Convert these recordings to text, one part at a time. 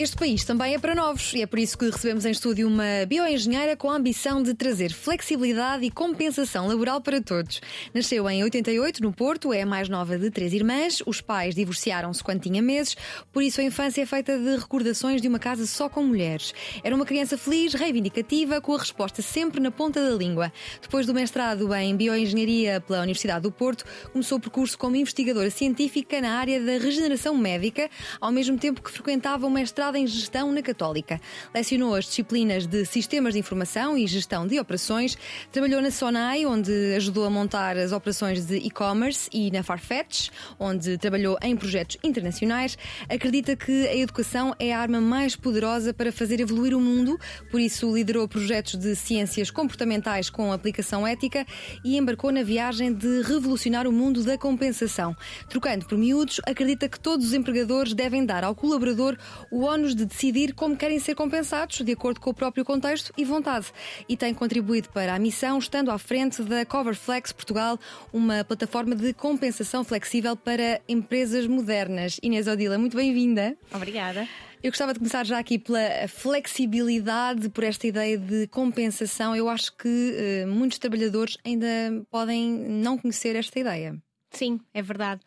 Este país também é para novos e é por isso que recebemos em estúdio uma bioengenheira com a ambição de trazer flexibilidade e compensação laboral para todos. Nasceu em 88 no Porto, é a mais nova de três irmãs. Os pais divorciaram-se quando tinha meses, por isso a infância é feita de recordações de uma casa só com mulheres. Era uma criança feliz, reivindicativa, com a resposta sempre na ponta da língua. Depois do mestrado em bioengenharia pela Universidade do Porto, começou o percurso como investigadora científica na área da regeneração médica, ao mesmo tempo que frequentava o mestrado em Gestão na Católica. Lecionou as disciplinas de Sistemas de Informação e Gestão de Operações. Trabalhou na Sonai, onde ajudou a montar as operações de e-commerce, e na Farfetch, onde trabalhou em projetos internacionais. Acredita que a educação é a arma mais poderosa para fazer evoluir o mundo, por isso liderou projetos de ciências comportamentais com aplicação ética e embarcou na viagem de revolucionar o mundo da compensação. Trocando por miúdos, acredita que todos os empregadores devem dar ao colaborador o de decidir como querem ser compensados, de acordo com o próprio contexto e vontade. E tem contribuído para a missão, estando à frente da Coverflex Portugal, uma plataforma de compensação flexível para empresas modernas. Inês Odila, muito bem-vinda. Obrigada. Eu gostava de começar já aqui pela flexibilidade, por esta ideia de compensação. Eu acho que uh, muitos trabalhadores ainda podem não conhecer esta ideia. Sim, é verdade.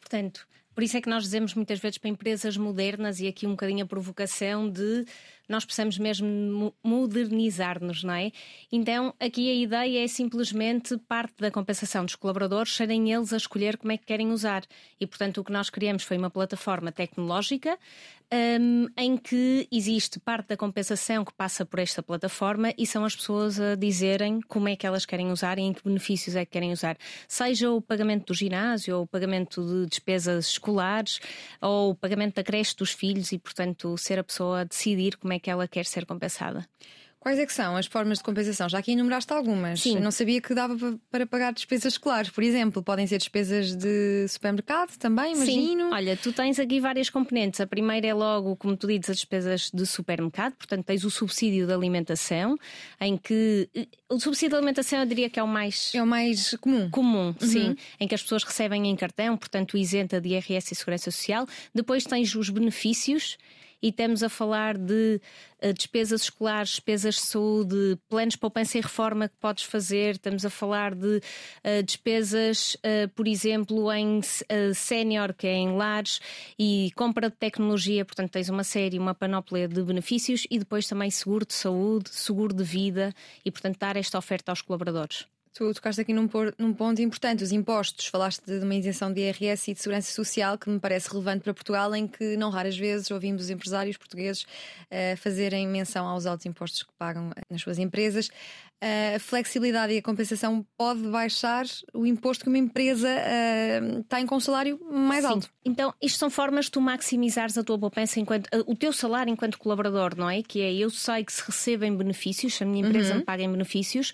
Portanto, por isso é que nós dizemos muitas vezes para empresas modernas, e aqui um bocadinho a provocação de nós precisamos mesmo modernizar-nos, não é? Então, aqui a ideia é simplesmente parte da compensação dos colaboradores serem eles a escolher como é que querem usar. E, portanto, o que nós criamos foi uma plataforma tecnológica um, em que existe parte da compensação que passa por esta plataforma e são as pessoas a dizerem como é que elas querem usar e em que benefícios é que querem usar. Seja o pagamento do ginásio, ou o pagamento de despesas escolares, ou o pagamento da creche dos filhos e, portanto, ser a pessoa a decidir como é é que ela quer ser compensada. Quais é que são as formas de compensação? Já aqui enumeraste algumas. Sim. Eu não sabia que dava para pagar despesas escolares, por exemplo. Podem ser despesas de supermercado também, imagino. Sim. Olha, tu tens aqui várias componentes. A primeira é logo, como tu dizes, as despesas de supermercado. Portanto, tens o subsídio de alimentação, em que... Eh, o subsídio de alimentação eu diria que é o mais... É o mais comum. Comum, uhum. sim. Em que as pessoas recebem em cartão, portanto, isenta de IRS e Segurança Social. Depois tens os benefícios e estamos a falar de uh, despesas escolares, despesas de saúde, planos de poupança e reforma que podes fazer, estamos a falar de uh, despesas, uh, por exemplo, em sénior, que é em lares, e compra de tecnologia, portanto tens uma série, uma panóplia de benefícios e depois também seguro de saúde, seguro de vida e, portanto, dar esta oferta aos colaboradores. Tu tocaste aqui num, num, ponto importante, os impostos. Falaste de uma isenção de IRS e de segurança social que me parece relevante para Portugal, em que não raras vezes ouvimos os empresários portugueses uh, fazerem menção aos altos impostos que pagam nas suas empresas. Uh, a flexibilidade e a compensação pode baixar o imposto que uma empresa uh, tem com um salário mais Sim. alto. Então, isto são formas de tu maximizares a tua poupança enquanto o teu salário enquanto colaborador, não é? Que é eu sei que se recebem benefícios, se a minha empresa uhum. me paga em benefícios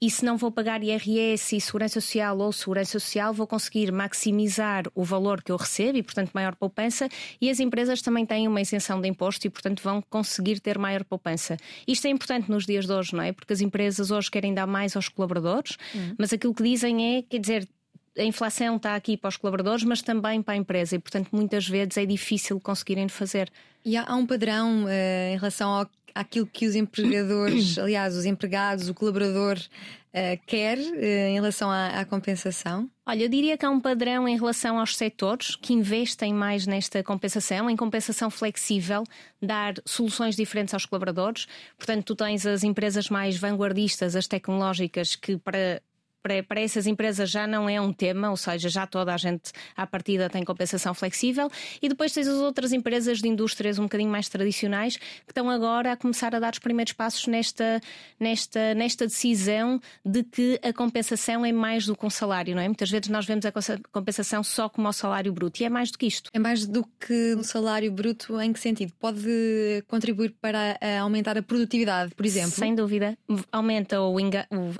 e se não vou pagar IRS e Segurança Social ou Segurança Social, vou conseguir maximizar o valor que eu recebo e, portanto, maior poupança. E as empresas também têm uma isenção de imposto e, portanto, vão conseguir ter maior poupança. Isto é importante nos dias de hoje, não é? Porque as empresas hoje querem dar mais aos colaboradores, uhum. mas aquilo que dizem é, quer dizer, a inflação está aqui para os colaboradores, mas também para a empresa, e portanto muitas vezes é difícil conseguirem fazer. E há, um padrão uh, em relação ao aquilo que os empregadores, aliás, os empregados, o colaborador uh, quer uh, em relação à, à, compensação? Olha, eu diria que há um padrão em relação aos setores que investem mais nesta compensação, em compensação flexível, dar soluções diferentes aos colaboradores. Portanto, tu tens as empresas mais vanguardistas, as tecnológicas, que para para, para essas empresas já não é um tema, ou seja, já toda a gente à partida tem compensação flexível. E depois tens as outras empresas de indústrias um bocadinho mais tradicionais que estão agora a começar a dar os primeiros passos nesta, nesta, nesta decisão de que a compensação é mais do que um salário, não é? Muitas vezes nós vemos a compensação só como o salário bruto e é mais do que isto. É mais do que o salário bruto em que sentido? Pode contribuir para aumentar a produtividade, por exemplo? Sem dúvida. Aumenta o,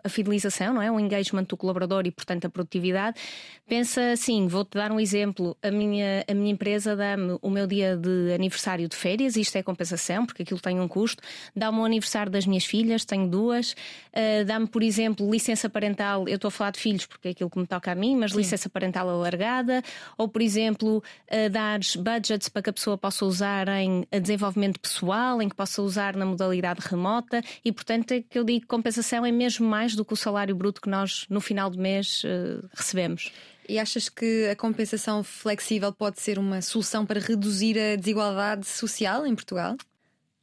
a fidelização, não é? O engagement engagement do colaborador e, portanto, a produtividade. Pensa assim, vou-te dar um exemplo. A minha, a minha empresa dá-me o meu dia de aniversário de férias, isto é compensação, porque aquilo tem um custo. Dá-me o aniversário das minhas filhas, tenho duas. Uh, dá-me, por exemplo, licença parental. Eu estou a falar de filhos porque é aquilo que me toca a mim, mas Sim. licença parental alargada. Ou, por exemplo, uh, dares budgets para que a pessoa possa usar em desenvolvimento pessoal, em que possa usar na modalidade remota. E, portanto, é que eu digo que compensação é mesmo mais do que o salário bruto que nós no final do mês uh, recebemos. E achas que a compensação flexível pode ser uma solução para reduzir a desigualdade social em Portugal?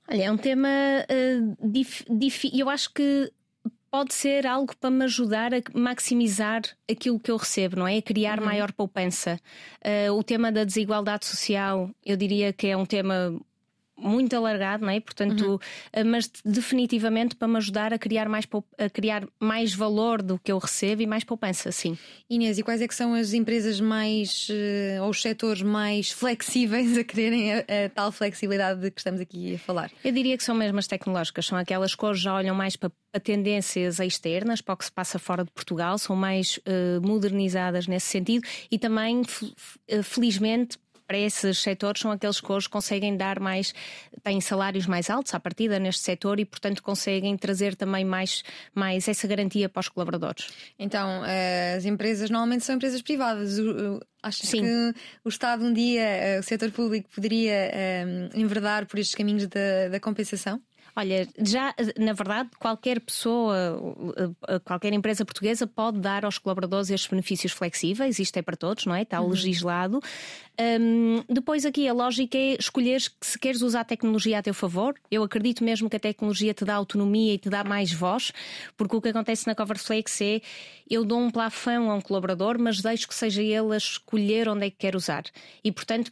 Olha, é um tema uh, difícil. Eu acho que pode ser algo para me ajudar a maximizar aquilo que eu recebo, não é? A criar uhum. maior poupança. Uh, o tema da desigualdade social, eu diria que é um tema muito alargado, não é? Portanto, uhum. Eh, mas definitivamente para me ajudar a criar mais a criar mais valor do que eu recebo e mais poupança, sim. Inês, e quais é que são as empresas mais eh, ou os setores mais flexíveis a quererem a, a, tal flexibilidade de que estamos aqui a falar? Eu diria que são mesmo as tecnológicas, são aquelas que hoje já olham mais para, tendências externas, para o que se passa fora de Portugal, são mais uh, modernizadas nesse sentido e também, felizmente, para esses setores são aqueles que hoje conseguem dar mais, têm salários mais altos à partida neste setor e, portanto, conseguem trazer também mais, mais essa garantia para os colaboradores. Então, eh, as empresas normalmente são empresas privadas. Acho Sim. que o Estado um dia, eh, o setor público, poderia um, eh, enverdar por estes caminhos da, da compensação? Olha, já na verdade, qualquer pessoa, qualquer empresa portuguesa pode dar aos colaboradores estes benefícios flexíveis, isto é para todos, não é? Está uhum. legislado. Um, depois, aqui a lógica é escolher se queres usar a tecnologia a teu favor. Eu acredito mesmo que a tecnologia te dá autonomia e te dá mais voz, porque o que acontece na Coverflex é eu dou um plafão a um colaborador, mas deixo que seja ele a escolher onde é que quer usar. E, portanto,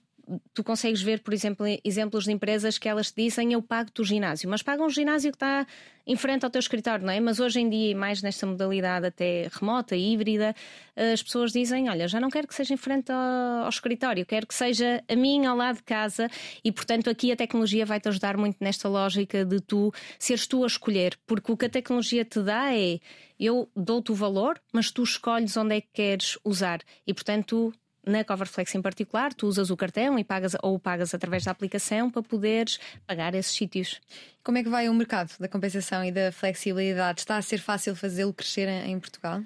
tu consegues ver, por exemplo, exemplos de empresas que elas te dizem eu pago-te o ginásio, mas pagam um ginásio que está em frente ao teu escritório, não é? Mas hoje em dia, mais nesta modalidade até remota, híbrida, as pessoas dizem: Olha, já não quero que seja em frente ao, ao escritório, quero que seja a mim ao lado de casa, e portanto aqui a tecnologia vai te ajudar muito nesta lógica de tu seres tu a escolher, porque o que a tecnologia te dá é eu dou-te o valor, mas tu escolhes onde é que queres usar, e portanto na Coverflex em particular, tu usas o cartão e pagas ou pagas através da aplicação para poderes pagar esses sítios. Como é que vai o mercado da compensação e da flexibilidade? Está a ser fácil fazê-lo crescer em Portugal?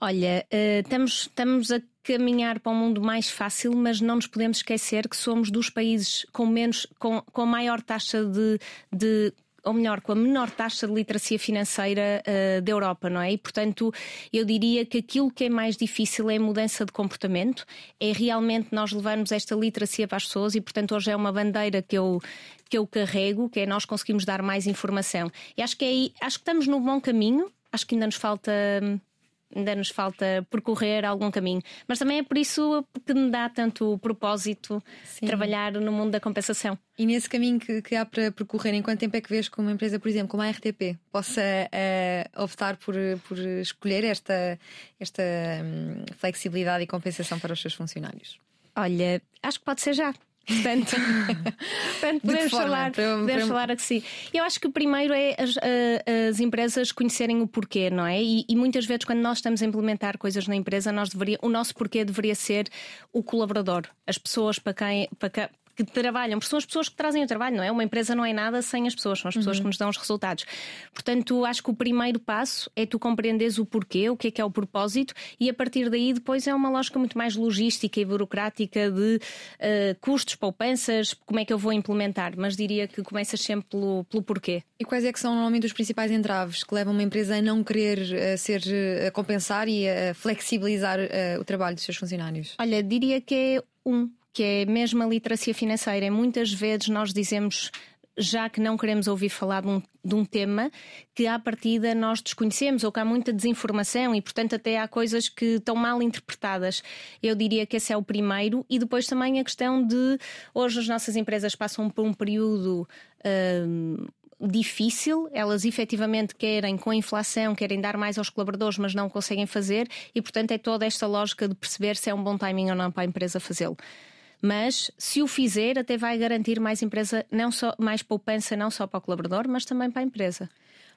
Olha, estamos, estamos a caminhar para um mundo mais fácil, mas não nos podemos esquecer que somos dos países com menos, com, com maior taxa de, de ou melhor, com a menor taxa de literacia financeira uh, da Europa, não é? E, portanto, eu diria que aquilo que é mais difícil é a mudança de comportamento, é realmente nós levarmos esta literacia para as pessoas e, portanto, hoje é uma bandeira que eu, que eu carrego, que é nós conseguimos dar mais informação. E acho que é acho que estamos no bom caminho, acho que ainda nos falta ainda nos falta percorrer algum caminho. Mas também é por isso que me dá tanto propósito Sim. trabalhar no mundo da compensação. E nesse caminho que, que, há para percorrer, em quanto tempo é que vês que uma empresa, por exemplo, como a RTP, possa uh, optar por, por escolher esta, esta um, flexibilidade e compensação para os seus funcionários? Olha, acho que pode ser já. Portanto, portanto podemos, falar, para, podemos para... falar assim. Eu acho que o primeiro é as, as empresas conhecerem o porquê, não é? E, e, muitas vezes, quando nós estamos a implementar coisas na empresa, nós deveria, o nosso porquê deveria ser o colaborador, as pessoas para quem, para, quem, que trabalham, porque são as pessoas que trazem o trabalho, não é? Uma empresa não é nada sem as pessoas, são as pessoas uhum. que nos dão os resultados. Portanto, acho que o primeiro passo é tu compreenderes o porquê, o que é que é o propósito, e a partir daí depois é uma lógica muito mais logística e burocrática de uh, custos, poupanças, como é que eu vou implementar, mas diria que começas sempre pelo, pelo porquê. E quais é que são normalmente os principais entraves que levam uma empresa a não querer uh, ser a compensar e a flexibilizar o trabalho dos seus funcionários? Olha, diria que é um que é mesmo a literacia financeira. Muitas vezes nós dizemos já que não queremos ouvir falar de um, de um, tema que à partida nós desconhecemos ou que há muita desinformação e, portanto, até há coisas que estão mal interpretadas. Eu diria que esse é o primeiro, e depois também a questão de hoje as nossas empresas passam por um período. Hum, difícil, elas efetivamente querem, com a inflação, querem dar mais aos colaboradores, mas não conseguem fazer, e portanto é toda esta lógica de perceber se é um bom timing ou não para a empresa fazê-lo mas se o fizer, até vai garantir mais empresa, não só mais poupança não só para o colaborador, mas também para a empresa.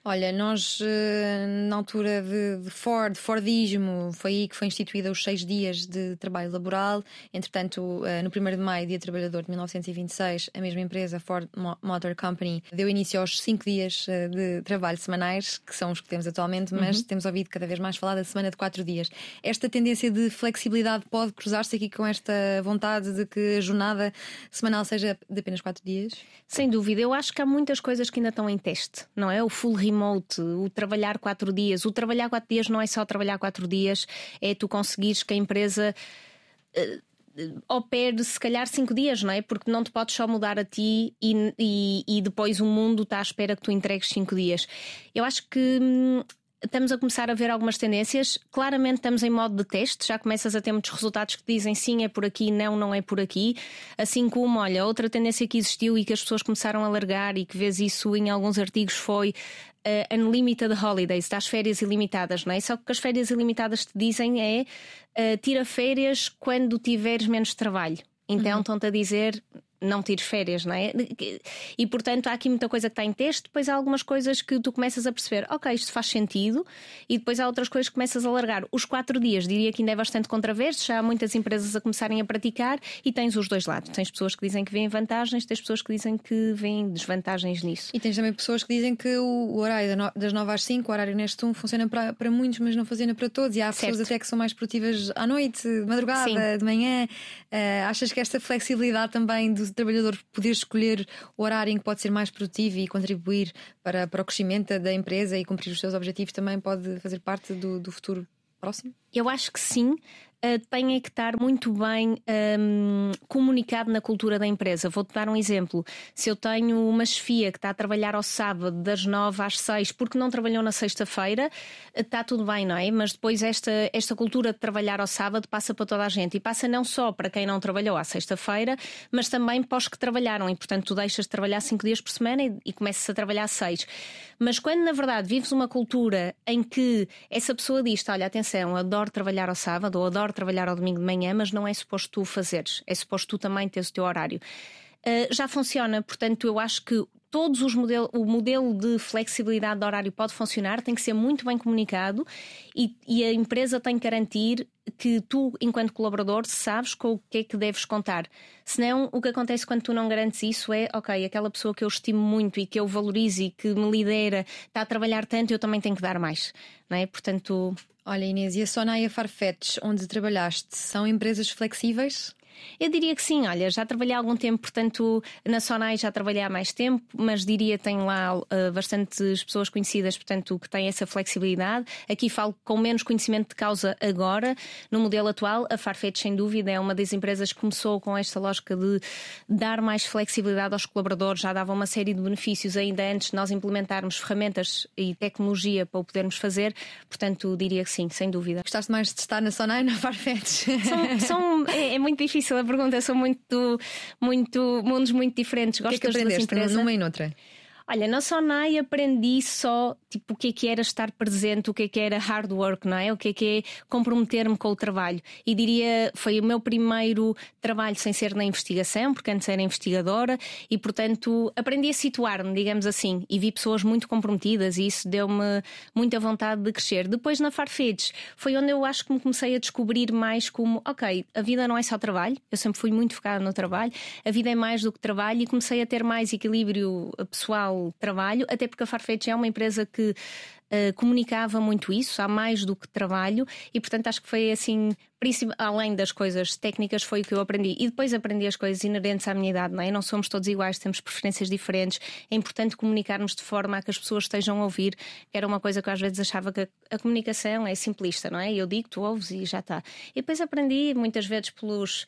Olha, nós eh, na altura de, de, Ford, Fordismo, foi aí que foi instituída os seis dias de trabalho laboral. Entretanto, eh, no 1 de maio, Dia Trabalhador de 1926, a mesma empresa, Ford Motor Company, deu início aos cinco dias eh, de trabalho semanais, que são os que temos atualmente, mas uhum. temos ouvido cada vez mais falar da semana de quatro dias. Esta tendência de flexibilidade pode cruzar-se aqui com esta vontade de que a jornada semanal seja de apenas quatro dias? Sem dúvida, eu acho que há muitas coisas que ainda estão em teste, não é? O full remote, o trabalhar quatro dias. O trabalhar quatro dias não é só trabalhar quatro dias, é tu conseguires que a empresa. Uh, opere se calhar cinco dias, não é? Porque não te podes só mudar a ti e, e, e, depois o mundo está à espera que tu entregues cinco dias. Eu acho que hum, estamos a começar a ver algumas tendências. Claramente estamos em modo de teste, já começas a ter muitos resultados que dizem sim, é por aqui, não, não é por aqui. Assim como, olha, outra tendência que existiu e que as pessoas começaram a largar e que vês isso em alguns artigos foi uh, Unlimited Holidays, das férias ilimitadas, não é? Só que as férias ilimitadas te dizem é uh, tira férias quando tiveres menos trabalho. Então uhum. estão-te a dizer não tires férias, não é? E portanto há aqui muita coisa que está em texto, depois há algumas coisas que tu começas a perceber, ok, isto faz sentido, e depois há outras coisas que começas a largar. Os quatro dias, diria que ainda é bastante controverso, já há muitas empresas a começarem a praticar e tens os dois lados. Tens pessoas que dizem que vêem vantagens, tens pessoas que dizem que vêem desvantagens nisso. E tens também pessoas que dizem que o horário das 9 às 5, o horário neste 1, funciona para, para muitos, mas não funciona para todos. E há certo. pessoas até que são mais produtivas à noite, de madrugada, Sim. de manhã. Uh, achas que esta flexibilidade também do trabalhador poder escolher o horário em que pode ser mais produtivo e contribuir para, para o crescimento da empresa e cumprir os seus objetivos também pode fazer parte do, do futuro próximo? Eu acho que sim, uh, tem que estar muito bem um, comunicado na cultura da empresa. Vou-te dar um exemplo. Se eu tenho uma chefia que está a trabalhar ao sábado, das nove às seis, porque não trabalhou na sexta-feira, está tudo bem, não é? Mas depois esta, esta cultura de trabalhar ao sábado passa para toda a gente e passa não só para quem não trabalhou à sexta-feira, mas também para os que trabalharam. E portanto, tu deixas de trabalhar cinco dias por semana e, e começas a trabalhar seis. Mas quando na verdade vives uma cultura em que essa pessoa diz: Olha, atenção, adoro trabalhar ao sábado ou adoro trabalhar ao domingo de manhã, mas não é suposto tu fazeres, é suposto tu também teres o teu horário. Uh, já funciona, portanto, eu acho que todos os modelos, o modelo de flexibilidade de horário pode funcionar, tem que ser muito bem comunicado e, e, a empresa tem que garantir que tu, enquanto colaborador, sabes com o que é que deves contar. Senão, o que acontece quando tu não garantes isso é, ok, aquela pessoa que eu estimo muito e que eu valorizo e que me lidera está a trabalhar tanto, eu também tenho que dar mais. Não é? Portanto, Olha, Inês, e a Sona e a Farfetch, onde trabalhaste, são empresas flexíveis? Eu diria que sim, olha, já trabalhei há algum tempo, portanto, na Sonai já trabalhei há mais tempo, mas diria que tenho lá uh, bastantes pessoas conhecidas, portanto, que têm essa flexibilidade. Aqui falo com menos conhecimento de causa agora. No modelo atual, a Farfetch, sem dúvida, é uma das empresas que começou com esta lógica de dar mais flexibilidade aos colaboradores, já dava uma série de benefícios ainda antes de nós implementarmos ferramentas e tecnologia para o podermos fazer, portanto, diria que sim, sem dúvida. Gostaste mais de estar na Sonai na Farfetch? São, são, é, é muito difícil difícil a pergunta, são muito, muito, mundos muito diferentes. Gostas o que é que aprendeste numa e noutra? Olha, na Sonai aprendi só tipo, o que é que era estar presente, o que é que era hard work, não é? O que é que é comprometer-me com o trabalho. E diria, foi o meu primeiro trabalho sem ser na investigação, porque antes era investigadora, e portanto aprendi a situar-me, digamos assim, e vi pessoas muito comprometidas e isso deu-me muita vontade de crescer. Depois na Farfetch foi onde eu acho que me comecei a descobrir mais como, ok, a vida não é só trabalho, eu sempre fui muito focada no trabalho, a vida é mais do que trabalho e comecei a ter mais equilíbrio pessoal trabalho, até porque a Farfetch é uma empresa que uh, comunicava muito isso, há mais do que trabalho, e portanto acho que foi assim, além das coisas técnicas, foi o que eu aprendi. E depois aprendi as coisas inerentes à minha idade, não é? Não somos todos iguais, temos preferências diferentes, é importante comunicarmos de forma a que as pessoas estejam a ouvir, era uma coisa que eu às vezes achava que a, a comunicação é simplista, não é? Eu digo, tu ouves e já está. E depois aprendi muitas vezes pelos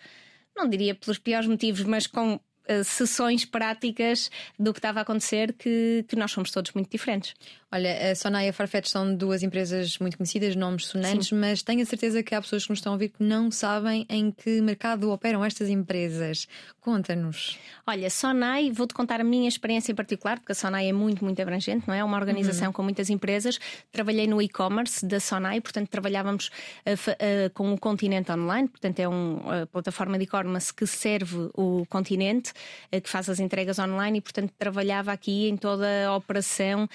não diria pelos piores motivos, mas com uh, sessões práticas do que estava a acontecer que, que nós somos todos muito diferentes. Olha, a Sonai e a Farfetch são duas empresas muito conhecidas, nomes sonantes, Sim. mas tenho a certeza que há pessoas que nos estão a ouvir que não sabem em que mercado operam estas empresas. Conta-nos. Olha, Sonai, vou-te contar a minha experiência em particular, porque a Sonai é muito, muito abrangente, não é? É uma organização uhum. com muitas empresas. Trabalhei no e-commerce da Sonai, portanto, trabalhávamos uh, uh, com o Continente Online, portanto, é uma plataforma de e-commerce que serve o continente, uh, que faz as entregas online e, portanto, trabalhava aqui em toda a operação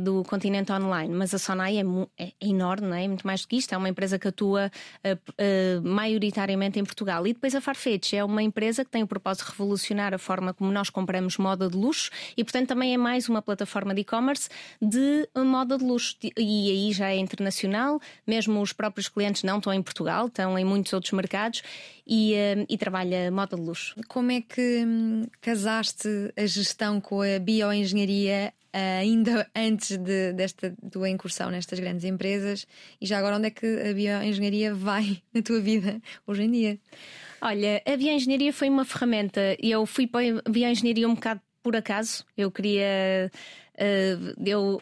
do continente online. Mas a Sonai é, é, enorme, não é? é muito mais do que isto. É uma empresa que atua maioritariamente em Portugal. E depois a Farfetch é uma empresa que tem o propósito de revolucionar a forma como nós compramos moda de luxo e, portanto, também é mais uma plataforma de e-commerce de moda de luxo. E aí já é internacional, mesmo os próprios clientes não estão em Portugal, estão em muitos outros mercados e, uh, e trabalha moda de luxo. Como é que casaste a gestão com a bioengenharia ainda antes de, desta tua incursão nestas grandes empresas e já agora onde é que a bioengenharia vai na tua vida hoje em dia? Olha, a bioengenharia foi uma ferramenta. Eu fui para a bioengenharia um bocado por acaso. Eu queria. Uh, eu,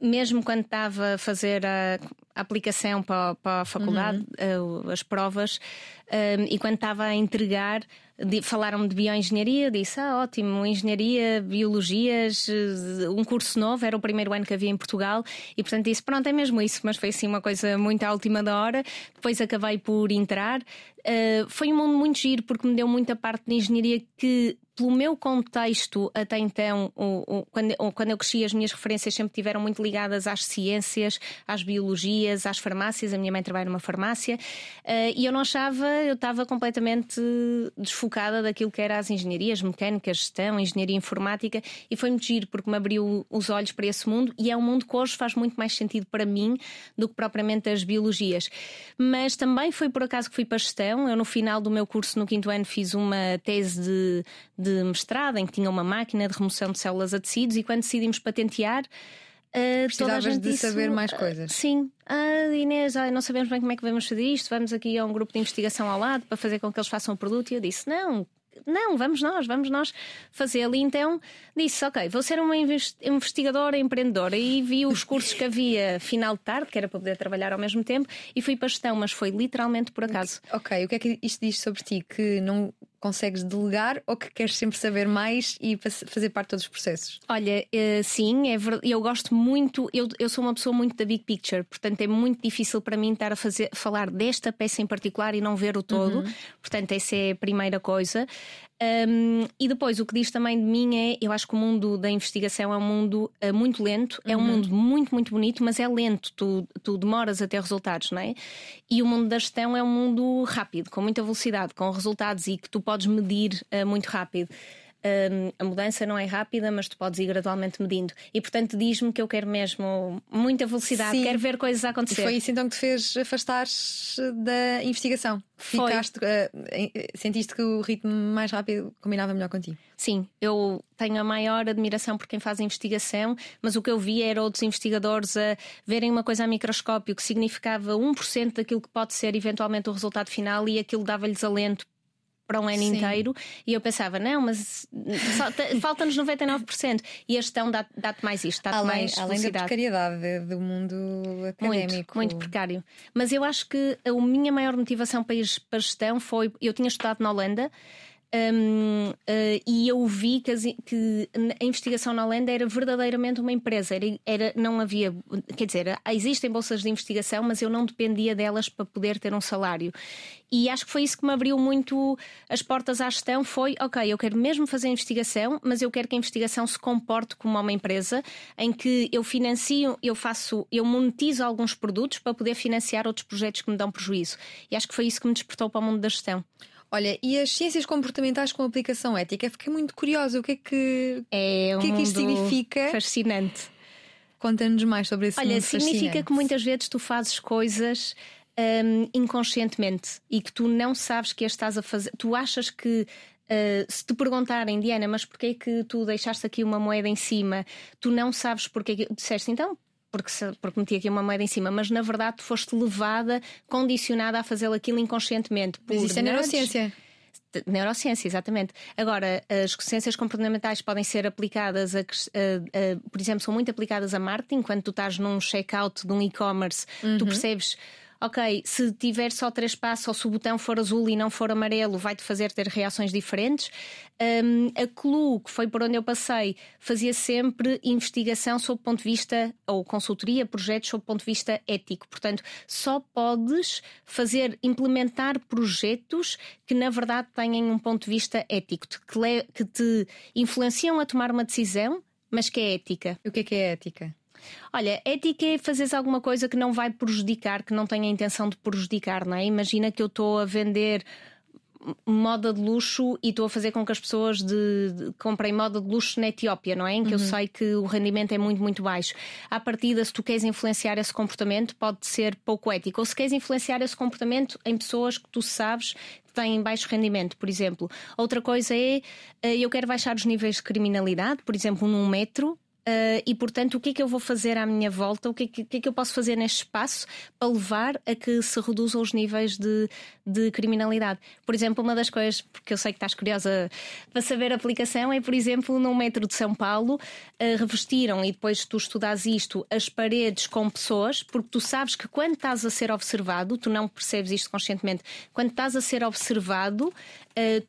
mesmo quando estava a fazer a, a aplicação para, para a faculdade, uhum. uh, as provas, uh, e quando estava a entregar, falaram-me de bioengenharia, disse: Ah, ótimo, engenharia, biologias, um curso novo, era o primeiro ano que havia em Portugal, e portanto disse: Pronto, é mesmo isso, mas foi assim uma coisa muito à última da hora. Depois acabei por entrar. foi um mundo muito giro, porque me deu muita parte de engenharia que pelo meu contexto até então, quando, quando eu cresci, as minhas referências sempre tiveram muito ligadas às ciências, às biologias, às farmácias. A minha mãe trabalha numa farmácia uh, e eu não achava, eu estava completamente desfocada daquilo que era as engenharias mecânicas, gestão, engenharia informática e foi muito giro porque me abriu os olhos para esse mundo e é um mundo que hoje faz muito mais sentido para mim do que propriamente as biologias. Mas também foi por acaso que fui para gestão. Eu, no final do meu curso, no quinto ano, fiz uma tese de de mestrado em que tinha uma máquina de remoção de células a tecidos e quando decidimos patentear. Uh, Precisavas de disse, saber mais coisas. Uh, sim, ah, Inês, ah, não sabemos bem como é que vamos fazer isto. Vamos aqui a um grupo de investigação ao lado para fazer com que eles façam o produto. E eu disse: não, não, vamos nós, vamos nós fazê-lo. Então disse: Ok, vou ser uma investigadora empreendedora. E vi os cursos que havia final de tarde, que era para poder trabalhar ao mesmo tempo, e fui para a gestão, mas foi literalmente por acaso. Ok, o que é que isto diz sobre ti? Que não consegues delegar ou que queres sempre saber mais e fazer parte de todos os processos? Olha, uh, sim, é eu gosto muito, eu, eu sou uma pessoa muito da big picture, portanto é muito difícil para mim estar a fazer, falar desta peça em particular e não ver o todo. Uhum. Portanto, essa é a primeira coisa. Um, e depois, o que diz também de mim é: eu acho que o mundo da investigação é um mundo uh, muito lento, uhum. é um uhum. mundo muito, muito bonito, mas é lento, tu, tu demoras a ter resultados, não é? E o mundo da gestão é um mundo rápido, com muita velocidade, com resultados e que tu podes medir uh, muito rápido. Um, a mudança não é rápida, mas tu podes ir gradualmente medindo. E portanto diz-me que eu quero mesmo muita velocidade, Sim. quero ver coisas a acontecer. E foi isso então que te fez afastar da investigação. Foi. Ficaste, uh, sentiste que o ritmo mais rápido combinava melhor contigo? Sim, eu tenho a maior admiração por quem faz investigação, mas o que eu vi era outros investigadores a verem uma coisa a microscópio que significava 1% daquilo que pode ser eventualmente o resultado final e aquilo dava-lhes alento para um ano Sim. inteiro e eu pensava, não, mas falta-nos 99% e a gestão dá-te dá mais isto, dá-te mais Além da precariedade do mundo académico. Muito, muito precário. Mas eu acho que a minha maior motivação para ir para a gestão foi, eu tinha estudado na Holanda um, uh, e eu vi que, as, que, a investigação na Holanda era verdadeiramente uma empresa. Era, era, não havia, quer dizer, existem bolsas de investigação, mas eu não dependia delas para poder ter um salário. E acho que foi isso que me abriu muito as portas à gestão. Foi, ok, eu quero mesmo fazer investigação, mas eu quero que a investigação se comporte como uma empresa em que eu financio, eu faço, eu monetizo alguns produtos para poder financiar outros projetos que me dão prejuízo. E acho que foi isso que me despertou para o mundo da gestão. Olha, e as ciências comportamentais com aplicação ética? Fiquei muito curiosa. O que é que, é um o que, é que isto significa? Fascinante. Conta-nos mais sobre isso. Olha, significa que muitas vezes tu fazes coisas um, inconscientemente e que tu não sabes que as estás a fazer. Tu achas que Uh, se te perguntarem, Diana, mas porquê é que tu deixaste aqui uma moeda em cima? Tu não sabes porquê que disseste então? Porque, porque meti aqui uma moeda em cima, mas na verdade tu foste levada, condicionada a fazer aquilo inconscientemente. Por mas isso é neurociência. Neurociência, exatamente. Agora, as ciências comportamentais podem ser aplicadas, a, a, a, por exemplo, são muito aplicadas a marketing. Quando tu estás num checkout de um e-commerce, uhum. tu percebes ok, se tiver só três passos ou se o botão for azul e não for amarelo, vai-te fazer ter reações diferentes. Um, a CLU, que foi por onde eu passei, fazia sempre investigação sob ponto de vista, ou consultoria, projetos sob ponto de vista ético. Portanto, só podes fazer, implementar projetos que na verdade tenham um ponto de vista ético, que, que te influenciam a tomar uma decisão, mas que é ética. O que é que é ética? Olha, ética é fazeres alguma coisa que não vai prejudicar, que não tenha a intenção de prejudicar, não é? Imagina que eu estou a vender moda de luxo e estou a fazer com que as pessoas de, de, comprem moda de luxo na Etiópia, não é? Em que uhum. eu sei que o rendimento é muito, muito baixo. À partida, se tu queres influenciar esse comportamento, pode ser pouco ético. Ou se queres influenciar esse comportamento em pessoas que tu sabes que têm baixo rendimento, por exemplo. Outra coisa é eh, eu quero baixar os níveis de criminalidade, por exemplo, num metro Uh, e, portanto, o que é que eu vou fazer à minha volta? O que é que, que, é que eu posso fazer neste espaço para levar a que se reduzam os níveis de, de, criminalidade? Por exemplo, uma das coisas, porque eu sei que estás curiosa para saber a aplicação, é, por exemplo, no metro de São Paulo, uh, revestiram, e depois tu estudas isto, as paredes com pessoas, porque tu sabes que quando estás a ser observado, tu não percebes isto conscientemente, quando estás a ser observado, uh,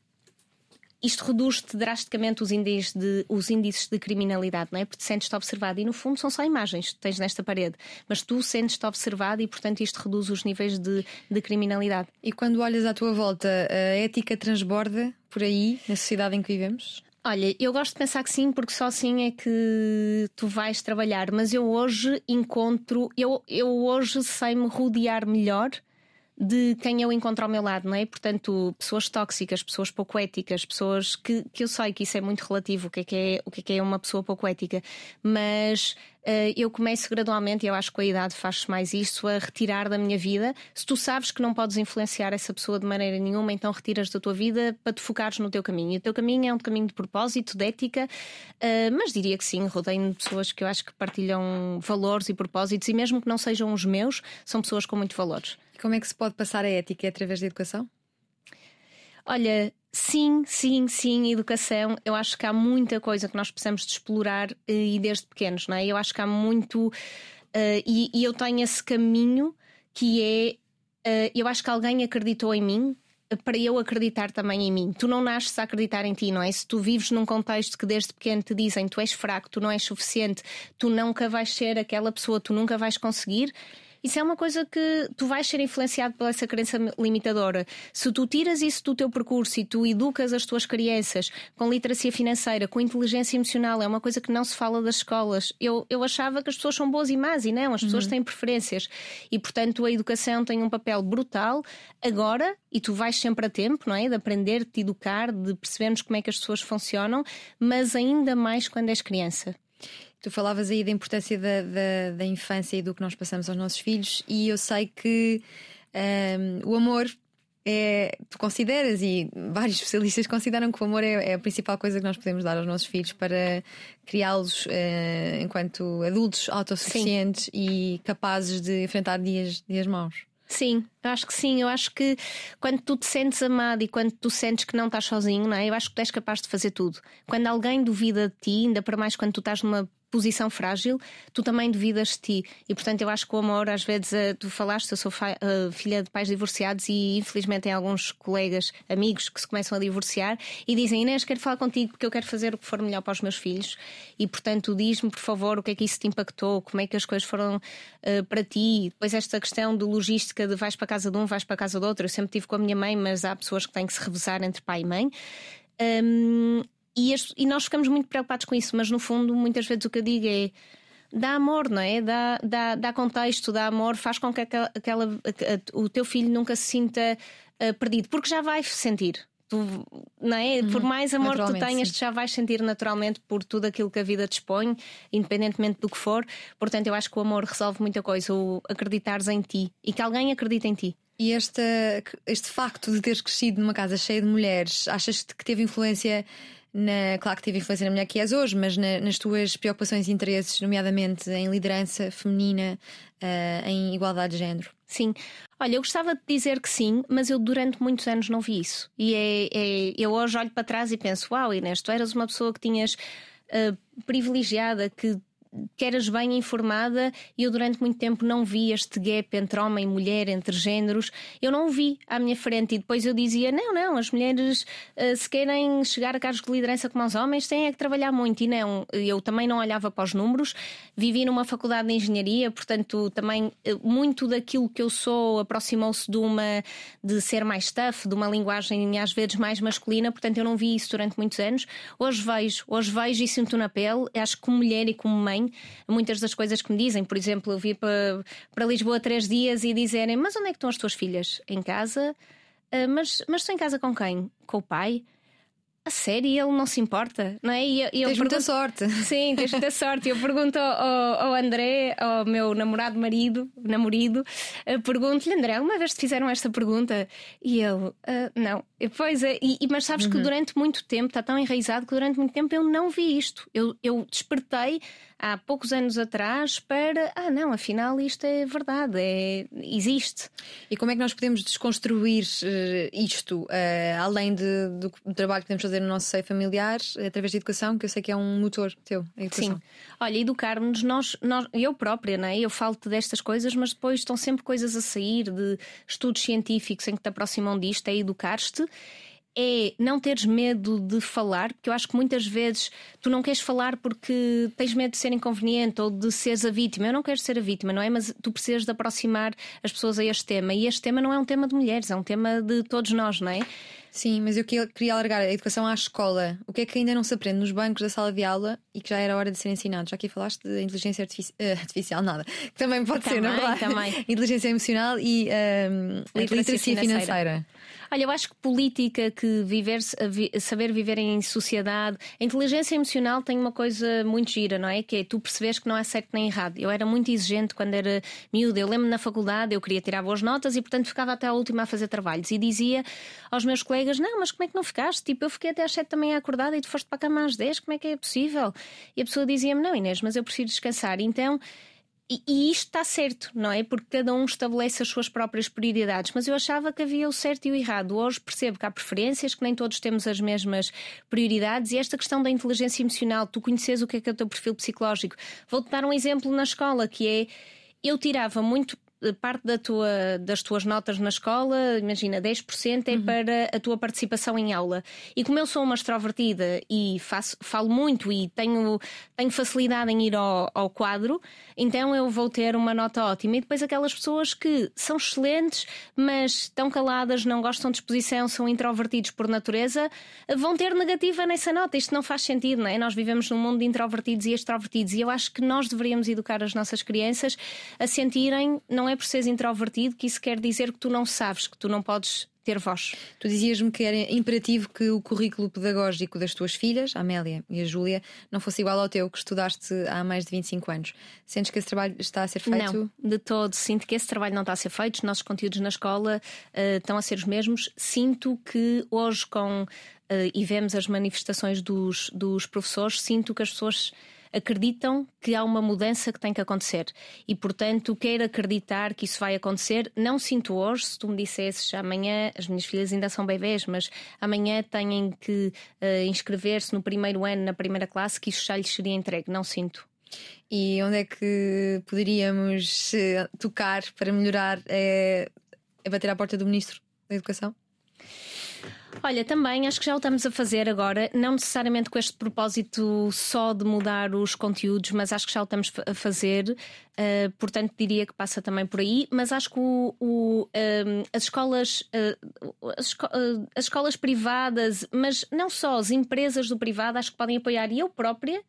isto reduz-te drasticamente os índices, de, os índices de criminalidade, não é? Porque sentes-te observado e no fundo são só imagens que tens nesta parede, mas tu sentes-te observado e portanto isto reduz os níveis de, de criminalidade. E quando olhas à tua volta, a ética transborda por aí, na sociedade em que vivemos? Olha, eu gosto de pensar que sim, porque só assim é que tu vais trabalhar. Mas eu hoje encontro, eu, eu hoje sei me rodear melhor de quem eu encontro ao meu lado, não é? Portanto, pessoas tóxicas, pessoas pouco éticas, pessoas que, que eu sei que isso é muito relativo, o que é que é, o que é, que é uma pessoa pouco ética, mas uh, eu começo gradualmente, e eu acho que a idade faz mais isso, a retirar da minha vida. Se tu sabes que não podes influenciar essa pessoa de maneira nenhuma, então retiras da tua vida para te focares no teu caminho. E o teu caminho é um caminho de propósito, de ética, uh, mas diria que sim, rodeio de pessoas que eu acho que partilham valores e propósitos, e mesmo que não sejam os meus, são pessoas com muito valores. Como é que se pode passar a ética através da educação? Olha, sim, sim, sim, educação. Eu acho que há muita coisa que nós precisamos de explorar eh, e desde pequenos, não é? Eu acho que há muito. Uh, e, e, eu tenho esse caminho que é. Uh, eu acho que alguém acreditou em mim para eu acreditar também em mim. Tu não nasces a acreditar em ti, não é? Se tu vives num contexto que desde pequeno te dizem tu és fraco, tu não és suficiente, tu nunca vais ser aquela pessoa, tu nunca vais conseguir isso é uma coisa que tu vais ser influenciado pela essa crença limitadora. Se tu tiras isso do teu percurso e tu educas as tuas crianças com literacia financeira, com inteligência emocional, é uma coisa que não se fala das escolas. Eu, eu achava que as pessoas são boas e más e não, as pessoas uhum. têm preferências. E portanto a educação tem um papel brutal agora e tu vais sempre a tempo, não é? De aprender, de te educar, de percebermos como é que as pessoas funcionam, mas ainda mais quando és criança. Tu falavas aí da importância da, da, da, infância e do que nós passamos aos nossos filhos, e eu sei que um, o amor é. Tu consideras, e vários especialistas consideram que o amor é, é a principal coisa que nós podemos dar aos nossos filhos para criá-los uh, enquanto adultos autossuficientes sim. e capazes de enfrentar dias, dias maus. Sim, eu acho que sim. Eu acho que quando tu te sentes amado e quando tu sentes que não estás sozinho, não é? eu acho que tu és capaz de fazer tudo. Quando alguém duvida de ti, ainda para mais quando tu estás numa posição frágil, tu também duvidas de ti. E portanto, eu acho que o amor, às vezes, eh, tu falaste, eu sou uh, filha de pais divorciados e infelizmente tem alguns colegas, amigos que se começam a divorciar e dizem: Inês, quero falar contigo porque eu quero fazer o que for melhor para os meus filhos. E portanto, diz-me, por favor, o que é que isso te impactou, como é que as coisas foram uh, para ti. Depois, esta questão de logística de vais para casa de um, vais para casa do outro. Eu sempre tive com a minha mãe, mas há pessoas que têm que se revezar entre pai e mãe. Um, e, as, e nós ficamos muito preocupados com isso, mas no fundo, muitas vezes o que eu digo é dá amor, não é? Dá, dá, dá contexto, dá amor, faz com que aquela, aquela, o teu filho nunca se sinta uh, perdido, porque já vai sentir. Tu, não é? Uhum, por mais amor que tu tenhas, sim. tu já vais sentir naturalmente por tudo aquilo que a vida dispõe, independentemente do que for. Portanto, eu acho que o amor resolve muita coisa, o acreditares em ti e que alguém acredite em ti. E este, este facto de teres crescido numa casa cheia de mulheres, achas que teve influência na, claro que tive influência na mulher que és hoje, mas na, nas tuas preocupações e interesses, nomeadamente em liderança feminina, uh, em igualdade de género? Sim. Olha, eu gostava de dizer que sim, mas eu durante muitos anos não vi isso. E é, é eu hoje olho para trás e penso: Uau, Inês, tu eras uma pessoa que tinhas uh, privilegiada, que que eras bem informada e eu durante muito tempo não vi este gap entre homem e mulher, entre géneros. Eu não o vi à minha frente e depois eu dizia: não, não, as mulheres, uh, se querem chegar a cargos de liderança como os homens, têm é que trabalhar muito. E não, eu também não olhava para os números. Vivi numa faculdade de engenharia, portanto, também uh, muito daquilo que eu sou aproximou-se de uma de ser mais tough, de uma linguagem às vezes mais masculina, portanto, eu não vi isso durante muitos anos. Hoje vejo, hoje vejo e sinto na pele, acho que como mulher e como mãe muitas das coisas que me dizem. Por exemplo, eu vi para, para Lisboa três dias e dizerem: Mas onde é que estão as tuas filhas? Em casa? Uh, mas, mas estão em casa com quem? Com o pai? A sério, ele não se importa, não é? E, eu, tens pergunto... muita sorte. Sim, tens muita sorte. Eu pergunto ao, ao André, ao meu namorado marido, namorado, eh, pergunto-lhe, André, alguma vez te fizeram esta pergunta? E ele, uh, não. Pois é, e, mas sabes uhum. que durante muito tempo, está tão enraizado que durante muito tempo eu não vi isto. Eu, eu despertei há poucos anos atrás para, ah, não, afinal isto é verdade, é, existe. E como é que nós podemos desconstruir uh, isto, uh, além de, do, do, trabalho que podemos fazer no nosso seio familiar, através da educação, que eu sei que é um motor teu, a educação? Sim. Olha, educar-nos, nós, nós, eu própria, né, eu falo-te destas coisas, mas depois estão sempre coisas a sair de estudos científicos em que te aproximam disto, é educar-te é não teres medo de falar, porque eu acho que muitas vezes tu não queres falar porque tens medo de ser inconveniente ou de seres a vítima. Eu não quero ser a vítima, não é? Mas tu precisas de aproximar as pessoas a este tema. E este tema não é um tema de mulheres, é um tema de todos nós, não é? Sim, mas eu queria alargar a educação à escola. O que é que ainda não se aprende nos bancos da sala de aula e que já era hora de ser ensinado? Já aqui falaste de inteligência artifici uh, artificial, nada. Que também pode também, ser, não é? Também. inteligência emocional e uh, literacia, literacia financeira. financeira. Olha, eu acho que política, que viver, saber viver em sociedade, a inteligência emocional tem uma coisa muito gira, não é? Que é tu percebes que não é certo nem errado. Eu era muito exigente quando era miúda. Eu lembro na faculdade, eu queria tirar boas notas e, portanto, ficava até a última a fazer trabalhos. E dizia aos meus colegas: Não, mas como é que não ficaste? Tipo, eu fiquei até às 7 também acordada e tu foste para a cama às 10, como é que é possível? E a pessoa dizia-me: Não, Inês, mas eu prefiro descansar. Então e, e, isto está certo, não é? Porque cada um estabelece as suas próprias prioridades. Mas eu achava que havia o certo e o errado. Hoje percebo que há preferências, que nem todos temos as mesmas prioridades. E esta questão da inteligência emocional, tu conheces o que é, que é o teu perfil psicológico. Vou-te dar um exemplo na escola, que é eu tirava muito parte da tua, das tuas notas na escola, imagina, 10% é uhum. para a tua participação em aula. E como eu sou uma extrovertida e faço, falo muito e tenho, tenho facilidade em ir ao, ao quadro, então eu vou ter uma nota ótima. E depois aquelas pessoas que são excelentes, mas estão caladas, não gostam de exposição, são introvertidos por natureza, vão ter negativa nessa nota. Isto não faz sentido, não é? Nós vivemos num mundo de introvertidos e extrovertidos. E eu acho que nós deveríamos educar as nossas crianças a sentirem, não é? É por seres introvertido que isso quer dizer que tu não sabes, que tu não podes ter voz. Tu dizias-me que era imperativo que o currículo pedagógico das tuas filhas, a Amélia e a Júlia, não fosse igual ao teu que estudaste há mais de 25 anos. Sentes que esse trabalho está a ser feito? Não, de todo. Sinto que esse trabalho não está a ser feito. Os nossos conteúdos na escola uh, estão a ser os mesmos. Sinto que hoje, com. Uh, e vemos as manifestações dos, dos professores, sinto que as pessoas acreditam que há uma mudança que tem que acontecer e, portanto, quero acreditar que isso vai acontecer. Não sinto hoje, se tu me dissesses amanhã, as minhas filhas ainda são bebês, mas amanhã têm que uh, inscrever-se no primeiro ano, na primeira classe, que isso já lhes seria entregue. Não sinto. E onde é que poderíamos eh, tocar para melhorar? É, é bater à porta do Ministro da Educação? Olha, também acho que já o estamos a fazer agora, não necessariamente com este propósito só de mudar os conteúdos, mas acho que já o estamos a fazer, uh, portanto diria que passa também por aí. Mas acho que o, o, uh, as, escolas, uh, as, esco as escolas privadas, mas não só, as empresas do privado, acho que podem apoiar, e eu própria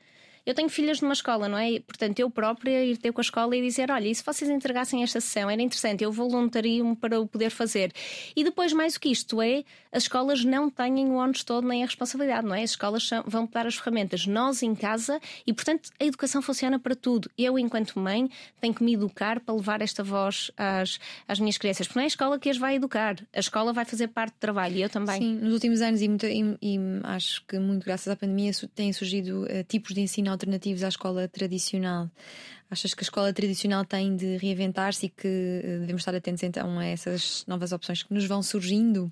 eu tenho filhas numa escola, não é? Portanto, eu própria ir ter com a escola e dizer: olha, e se vocês entregassem esta sessão, era interessante, eu voluntario-me para o poder fazer. E depois, mais do que isto, é as escolas não têm o ónus todo nem a responsabilidade, não é? As escolas vão dar as ferramentas, nós em casa, e portanto a educação funciona para tudo. Eu, enquanto mãe, tenho que me educar para levar esta voz às, às minhas crianças, porque não é a escola que as vai educar, a escola vai fazer parte do trabalho e eu também. Sim, nos últimos anos, e, muito, e, e acho que muito graças à pandemia, têm surgido uh, tipos de ensino alternativos à escola tradicional. Achas que a escola tradicional tem de reinventar-se e que uh, devemos estar atentos então a essas novas opções que nos vão surgindo?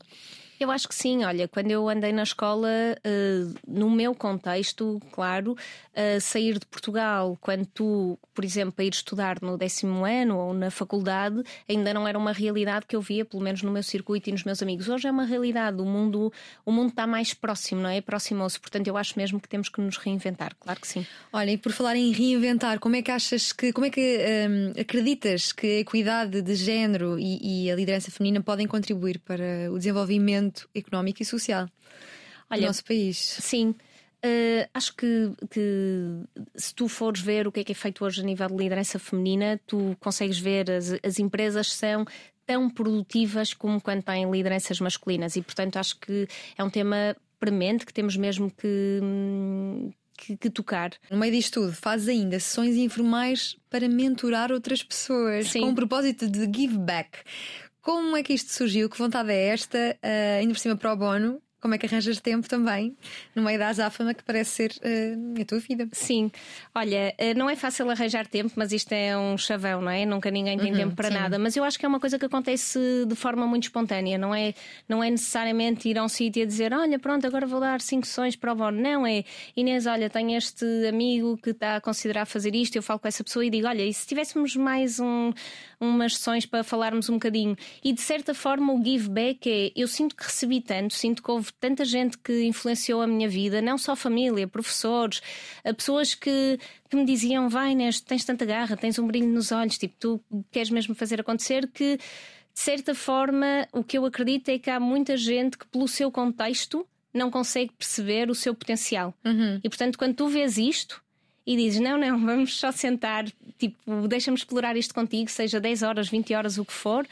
Eu acho que sim. Olha, quando eu andei na escola, uh, no meu contexto, claro, uh, sair de Portugal, quando tu, por exemplo, a ir estudar no décimo ano ou na faculdade, ainda não era uma realidade que eu via, pelo menos no meu circuito e nos meus amigos. Hoje é uma realidade. O mundo, o mundo está mais próximo, não é? Aproximou-se. Portanto, eu acho mesmo que temos que nos reinventar. Claro que sim. Olha, e por falar em reinventar, como é que achas que, como é que um, acreditas que a equidade de género e, e a liderança feminina podem contribuir para o desenvolvimento? Económico e social Olha, do nosso país. Sim. Uh, acho que, que, se tu fores ver o que é que é feito hoje a nível de liderança feminina, tu consegues ver as, as empresas são tão produtivas como quando têm lideranças masculinas e, portanto, acho que é um tema premente que temos mesmo que, que, que, tocar. No meio disto tudo, fazes ainda sessões informais para mentorar outras pessoas Sim. com o propósito de give back. Como é que isto surgiu? Que vontade é esta? Uh, ainda por cima pro bono, como é que arranjas tempo também no meio da azáfama que parece ser uh, a tua vida? Sim, olha, uh, não é fácil arranjar tempo, mas isto é um chavão, não é? Nunca ninguém tem uhum, tempo para sim. nada. Mas eu acho que é uma coisa que acontece de forma muito espontânea, não é? Não é necessariamente ir a um sítio e dizer, olha, pronto, agora vou dar cinco sessões para o bono. Não é, Inês, olha, tenho este amigo que está a considerar fazer isto, eu falo com essa pessoa e digo, olha, e se tivéssemos mais um, umas sessões para falarmos um bocadinho? E de certa forma o give back é, eu sinto que recebi tanto, sinto que houve houve tanta gente que influenciou a minha vida, não só família, professores, eh, pessoas que, que me diziam: vai, Inês, tens tanta garra, tens um brilho nos olhos, tipo, tu queres mesmo fazer acontecer, que de certa forma o que eu acredito é que há muita gente que, pelo seu contexto, não consegue perceber o seu potencial. Uhum. E portanto, quando tu vês isto e dizes: Não, não, vamos só sentar, tipo, deixa-me explorar isto contigo, seja 10 horas, 20 horas, o que for,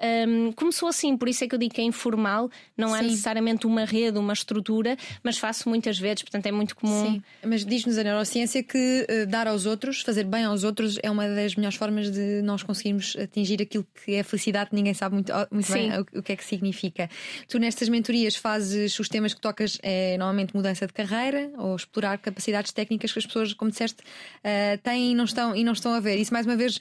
um, começou assim, por isso é que eu digo que é informal, não há necessariamente uma rede, uma estrutura, mas faço muitas vezes, portanto é muito comum. Sim, mas diz-nos a neurociência que uh, dar aos outros, fazer bem aos outros, é uma das melhores formas de nós conseguirmos atingir aquilo que é felicidade, ninguém sabe muito, muito bem o, o, que é que significa. Tu nestas mentorias fazes os temas que tocas, é normalmente mudança de carreira ou explorar capacidades técnicas que as pessoas, como disseste, uh, têm e não, estão, e não estão a ver. Isso mais uma vez,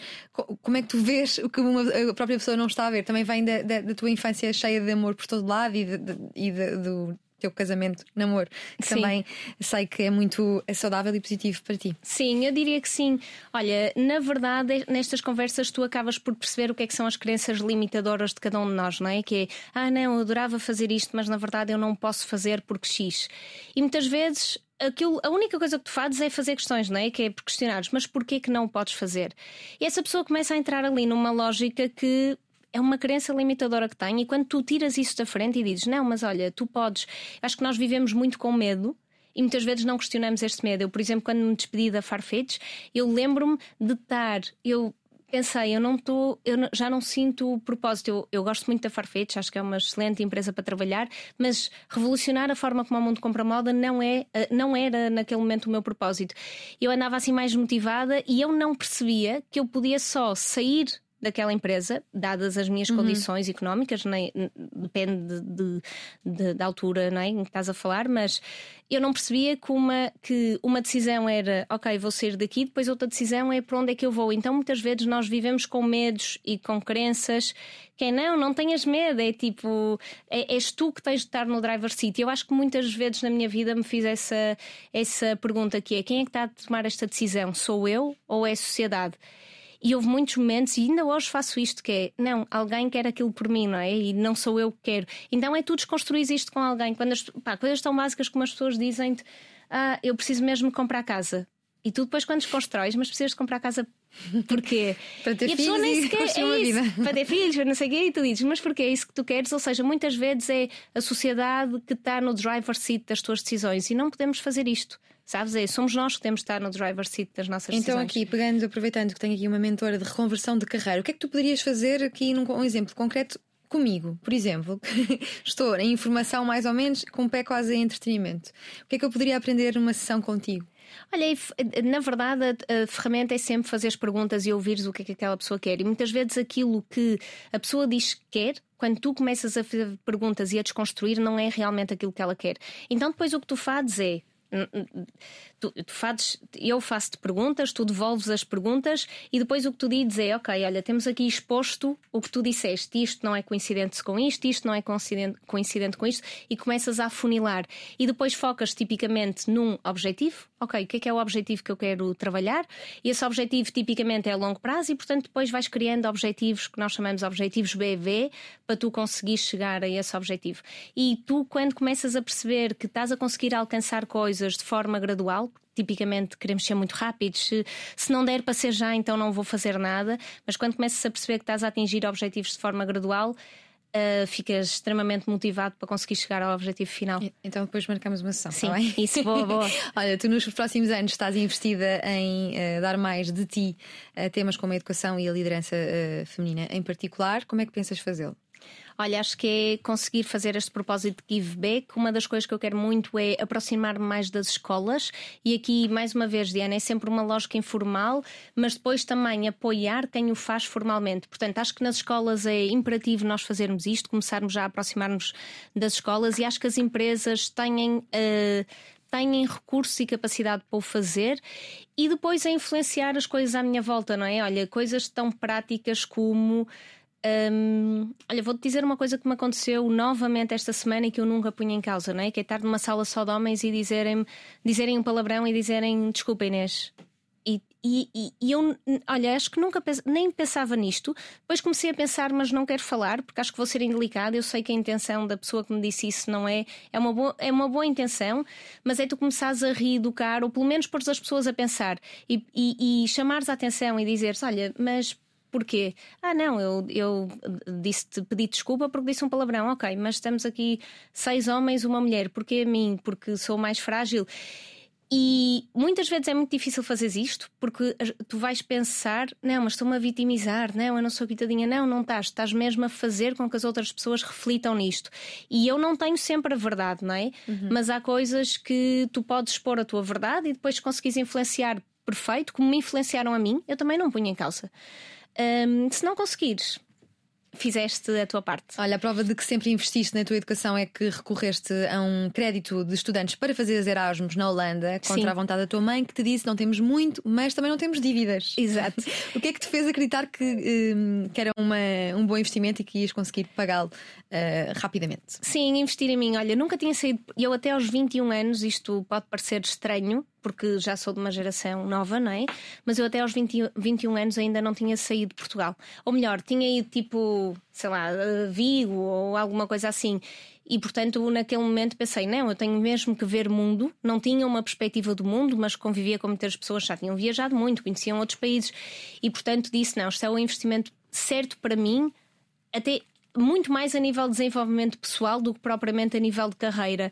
como é que tu vês o que uma, a própria pessoa não está a ver? Também vem da, da, da, tua infância cheia de amor por todo lado e, de, de, e de, do teu casamento, namoro, que sim. também sei que é muito saudável e positivo para ti. Sim, eu diria que sim. Olha, na verdade, nestas conversas tu acabas por perceber o que é que são as crenças limitadoras de cada um de nós, não é? Que é, ah, não, eu adorava fazer isto, mas na verdade eu não posso fazer porque X. E muitas vezes aquilo, a única coisa que tu fazes é fazer questões, não é? Que é questionares, mas porquê que não podes fazer? E essa pessoa começa a entrar ali numa lógica que é uma crença limitadora que tem, e quando tu tiras isso da frente e dizes, não, mas olha, tu podes. Acho que nós vivemos muito com medo. E muitas vezes não questionamos este medo. Eu, por exemplo, quando me despedi da Farfetch, eu lembro-me de estar. Eu pensei, eu não estou, eu já não sinto o propósito. Eu, eu, gosto muito da Farfetch, acho que é uma excelente empresa para trabalhar, mas revolucionar a forma como o mundo compra moda não é, eh, não era naquele momento o meu propósito. Eu andava assim mais motivada e eu não percebia que eu podia só sair daquela empresa, dadas as minhas uhum. condições económicas, nem, depende de, de, da altura nem, em que estás a falar, mas eu não percebia que uma, que uma decisão era ok, vou sair daqui, depois outra decisão é para onde é que eu vou. Então muitas vezes nós vivemos com medos e com crenças que é não, não tenhas medo, é tipo, é, és tu que tens de estar no driver seat. Eu acho que muitas vezes na minha vida me fiz essa, essa pergunta que é quem é que está a tomar esta decisão? Sou eu ou é a sociedade? E houve muitos momentos, e ainda hoje faço isto: que é, não, alguém quer aquilo por mim, não é? E não sou eu que quero. Então é tu desconstruir isto com alguém. Quando as pá, coisas tão básicas como as pessoas dizem-te, ah, eu preciso mesmo comprar casa. E tu depois, quando desconstróis, mas precisas de comprar casa Porquê? para ter e a filhos pessoa nem sequer é uma isso, vida. para ter filhos, para não sei o quê, e tu dizes, mas porquê é isso que tu queres? Ou seja, muitas vezes é a sociedade que está no driver seat das tuas decisões e não podemos fazer isto. Sabes? É, somos nós que temos de estar no driver seat das nossas Então, decisões. aqui, pegando, aproveitando que tenho aqui uma mentora de reconversão de carreira, o que é que tu poderias fazer aqui num um exemplo concreto comigo? Por exemplo, estou em informação mais ou menos, com o pé quase em entretenimento. O que é que eu poderia aprender numa sessão contigo? Olha, e f- na verdade, a, a ferramenta é sempre fazer as perguntas e ouvires o que é que aquela pessoa quer. E muitas vezes aquilo que a pessoa diz que quer, quando tu começas a fazer perguntas e a desconstruir, não é realmente aquilo que ela quer. Então, depois o que tu fazes é. Tu, tu fazes, eu faço-te perguntas, tu devolves as perguntas e depois o que tu dizes é: ok, olha, temos aqui exposto o que tu disseste, isto não é coincidente com isto, isto não é coincidente, coincidente com isto, e começas a afunilar. E depois focas tipicamente num objetivo, ok, o que é que é o objetivo que eu quero trabalhar? E esse objetivo tipicamente é a longo prazo, e portanto depois vais criando objetivos que nós chamamos de objetivos BV para tu conseguires chegar a esse objetivo. E tu, quando começas a perceber que estás a conseguir alcançar coisas de forma gradual, tipicamente queremos ser muito rápidos. Se, se não der para ser já, então não vou fazer nada. Mas quando começas a perceber que estás a atingir objetivos de forma gradual, ah, ficas extremamente motivado para conseguir chegar ao objetivo final. Então, depois marcamos uma sessão, Sim, está bem? isso, boa, boa. Olha, tu nos próximos anos estás investida em eh, dar mais de ti a temas como a educação e a liderança eh, feminina em particular. Como é que pensas fazê-lo? Olha, acho que é conseguir fazer este propósito de give back. Uma das coisas que eu quero muito é aproximar-me mais das escolas. E aqui, mais uma vez, Diana, é sempre uma lógica informal, mas depois também apoiar quem o faz formalmente. Portanto, acho que nas escolas é imperativo nós fazermos isto, começarmos já a aproximar-nos das escolas e acho que as empresas têm. eh, têm recursos e capacidade para o fazer e depois a influenciar as coisas à minha volta, não é? Olha, coisas tão práticas como. Hum, olha, vou-te dizer uma coisa que me aconteceu novamente esta semana e que eu nunca punha em causa, não é? Que é estar numa sala só de homens e dizerem, dizerem um palavrão e dizerem desculpa Inês. E, e, e- e eu, olha, acho que nunca nem pensava nisto. Depois comecei a pensar, mas não quero falar porque acho que vou ser indelicada. Eu sei que a intenção da pessoa que me disse isso não é. É uma boa, é uma boa intenção, mas é tu começares a reeducar ou pelo menos pôr as pessoas a pensar e, e, e chamares a atenção e dizeres: olha, mas Porquê? Ah, não, eu, eu disse-te, pedi desculpa porque disse um palavrão, ok, mas estamos aqui seis homens, uma mulher, porquê a mim? Porque sou mais frágil. E muitas vezes é muito difícil fazer isto porque tu vais pensar, não, mas estou-me a vitimizar, não, eu não sou coitadinha, não, não estás, estás mesmo a fazer com que as outras pessoas reflitam nisto. E eu não tenho sempre a verdade, não é? Mas há coisas que tu podes expor a tua verdade e depois conseguires influenciar perfeito, como me influenciaram a mim, eu também não punho em causa. Hum, se não conseguires, fizeste a tua parte. Olha, a prova de que sempre investiste na tua educação é que recorreste a um crédito de estudantes para fazer as Erasmus na Holanda, contra Sim. a vontade da tua mãe, que te disse não temos muito, mas também não temos dívidas. Exato. O que é que te fez acreditar que, hum, que era uma, um bom investimento e que ias conseguir pagá-lo eh, rapidamente? Sim, investir em mim. Olha, nunca tinha saído. Eu até aos 21 anos, isto pode parecer estranho, porque já sou de uma geração nova, não é? Mas eu até aos 20, 21 anos ainda não tinha saído de Portugal. Ou melhor, tinha ido tipo, sei lá, Vigo ou alguma coisa assim. E portanto, naquele momento pensei: não, eu tenho mesmo que ver mundo. Não tinha uma perspectiva do mundo, mas convivia com muitas pessoas que já tinham viajado muito, conheciam outros países. E portanto, disse: não, isto é o investimento certo para mim, até muito mais a nível de desenvolvimento pessoal do que propriamente a nível de carreira.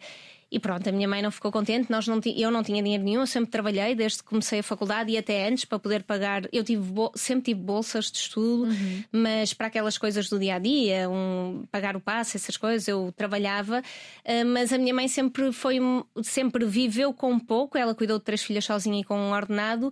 E pronto, a minha mãe não ficou contente, nós não eu não tinha dinheiro nenhum, eu sempre trabalhei desde que comecei a faculdade e até antes para poder pagar. Eu tive sempre tive bolsas de estudo, mas para aquelas coisas do dia a dia, um, pagar o passe, essas coisas, eu trabalhava. Ah, mas a minha mãe sempre foi, sempre viveu com pouco, ela cuidou de três filhas sozinha e com um ordenado,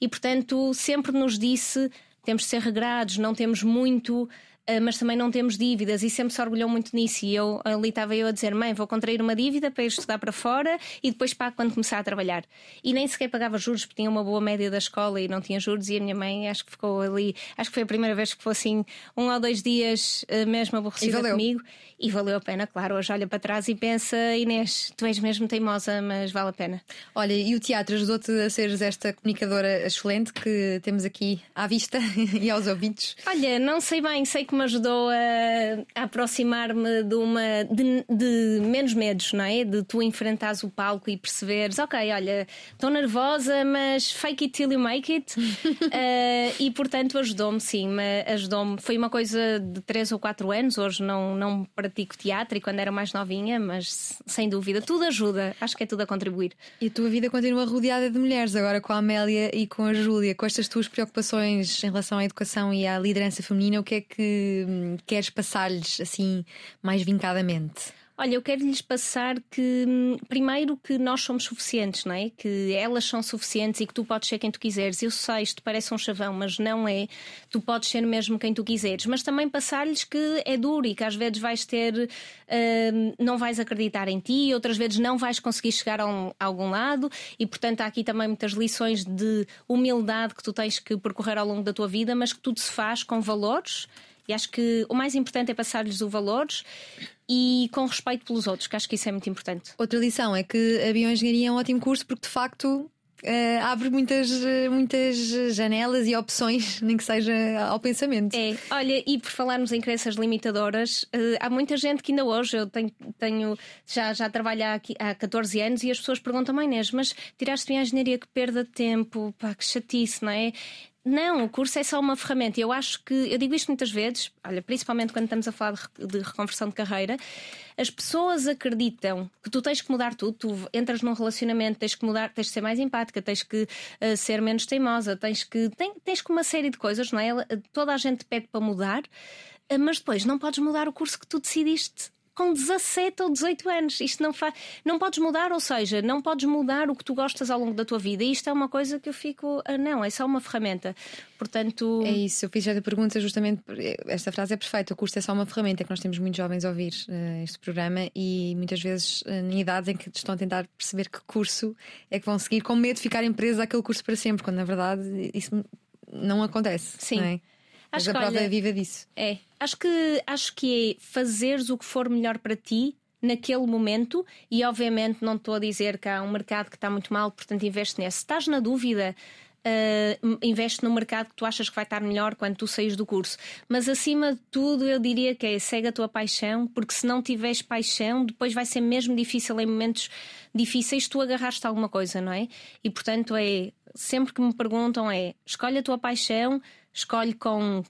e portanto sempre nos disse: temos de ser regrados, não temos muito. Uh, mas também não temos dívidas e sempre se orgulhou muito nisso. E eu ali estava eu a dizer: mãe, vou contrair uma dívida para ir estudar para fora e depois pago quando começar a trabalhar. E nem sequer pagava juros, porque tinha uma boa média da escola e não tinha juros. E a minha mãe acho que ficou ali, acho que foi a primeira vez que foi assim, um ou dois dias uh, mesmo aborrecida valeu. comigo. E valeu a pena, claro. Hoje olha para trás e pensa: Inês, tu és mesmo teimosa, mas vale a pena. Olha, e o teatro ajudou-te a seres esta comunicadora excelente que temos aqui à vista e aos ouvidos? Olha, não sei bem, sei que me ajudou a, a aproximar-me de uma de, de, menos medos, não é? De tu enfrentares o palco e perceberes, ok, olha, estou nervosa, mas fake it till you make it. uh, e portanto ajudou-me, sim, ajudou-me. Foi uma coisa de 3 ou 4 anos, hoje não, não pratico teatro e quando era mais novinha, mas sem dúvida, tudo ajuda, acho que é tudo a contribuir. E a tua vida continua rodeada de mulheres, agora com a Amélia e com a Júlia, com estas tuas preocupações em relação à educação e à liderança feminina, o que é que hum, queres passar-lhes assim mais vincadamente? Olha, eu quero lhes passar que, hum, primeiro, que nós somos suficientes, não é? Que elas são suficientes e que tu podes ser quem tu quiseres. Eu sei, isto parece um chavão, mas não é. Tu podes ser mesmo quem tu quiseres. Mas também passar-lhes que é duro e que às vezes vais ter. Uh, não vais acreditar em ti, outras vezes não vais conseguir chegar a, um, a algum lado e, portanto, há aqui também muitas lições de humildade que tu tens que percorrer ao longo da tua vida, mas que tudo se faz com valores. E acho que o mais importante é passar-lhes os valores e com respeito pelos outros, que acho que isso é muito importante. Outra lição é que a bioengenharia é um ótimo curso porque de facto Uh, abre muitas, muitas janelas e opções, nem que seja ao pensamento. É, olha, e por falarmos em crenças limitadoras, uh, há muita gente que ainda hoje, eu tenho, tenho já, já trabalho há, há 14 anos e as pessoas perguntam, mãe Inês, mas tiraste a engenharia que perda de tempo, pá, que chatice, não é? Não, o curso é só uma ferramenta. Eu acho que, eu digo isto muitas vezes, olha, principalmente quando estamos a falar de, reconversão de carreira, as pessoas acreditam que tu tens que mudar tudo. Tu entras num relacionamento, tens que mudar, tens que ser mais empática, tens que uh, ser menos teimosa, tens que, tens que uma série de coisas, não é? Toda a gente pede para mudar, uh, mas depois não podes mudar o curso que tu decidiste com 17 ou 18 anos. Isto não faz. Não podes mudar, ou seja, não podes mudar o que tu gostas ao longo da tua vida. E isto é uma coisa que eu fico. Ah, não, é só uma ferramenta. Portanto. É isso, eu fiz esta pergunta justamente. Esta frase é perfeita. O curso é só uma ferramenta. Que nós temos muitos jovens a ouvir uh, este programa e muitas vezes uh, em idades em que estão a tentar perceber que curso é que vão seguir com medo de ficarem presos àquele curso para sempre, quando na verdade isso não acontece. Sim. Não é? Acho Mas a prova olha, é viva disso. É. Acho que, acho que é fazeres o que for melhor para ti naquele momento e obviamente não estou a dizer que há um mercado que está muito mal, portanto investe nesse. Se estás na dúvida, uh, investe no mercado que tu achas que vai estar melhor quando tu saís do curso. Mas acima de tudo, eu diria que é segue a tua paixão, porque se não tiveres paixão, depois vai ser mesmo difícil em momentos difíceis tu agarraste alguma coisa, não é? E portanto é sempre que me perguntam é escolhe a tua paixão escolhe com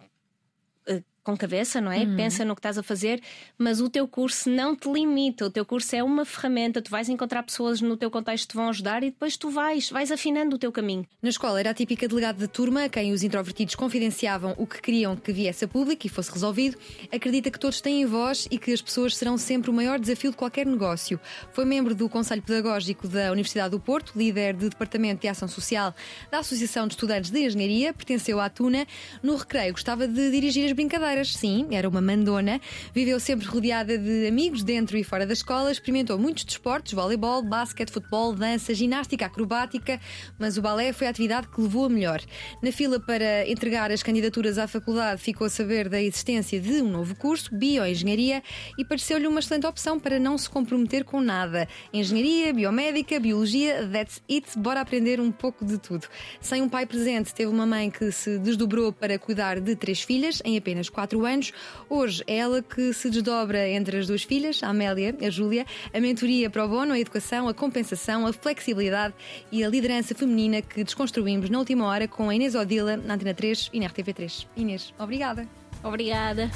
com cabeça, não é? Uhum. Pensa no que estás a fazer, mas o teu curso não te limita. O teu curso é uma ferramenta. Tu vais encontrar pessoas no teu contexto que te vão ajudar e depois tu vais, vais afinando o teu caminho. Na escola era a típica delegada de turma a quem os introvertidos confidenciavam o que queriam que viesse a público e fosse resolvido. Acredita que todos têm voz e que as pessoas serão sempre o maior desafio de qualquer negócio. Foi membro do Conselho Pedagógico da Universidade do Porto, líder de Departamento de Ação Social da Associação de Estudantes de Engenharia, pertenceu à Tuna. No recreio gostava de dirigir as brincadeiras sim, era uma mandona. Viveu sempre rodeada de amigos dentro e fora da escola, experimentou muitos desportos, voleibol, basquete, futebol, dança, ginástica, acrobática, mas o balé foi a atividade que levou a melhor. Na fila para entregar as candidaturas à faculdade, ficou a saber da existência de um novo curso, Bioengenharia, e pareceu-lhe uma excelente opção para não se comprometer com nada. Engenharia, biomédica, biologia, that's it, bora aprender um pouco de tudo. Sem um pai presente, teve uma mãe que se desdobrou para cuidar de três filhas em apenas quatro quatro anos. Hoje é ela que se desdobra entre as duas filhas, a Amélia e a Júlia, a mentoria para o bono, a educação, a compensação, a flexibilidade e a liderança feminina que desconstruímos na última hora com a Inês Odila na Antena 3 e na RTV3. Inês, obrigada. Obrigada.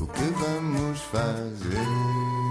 O que vamos fazer?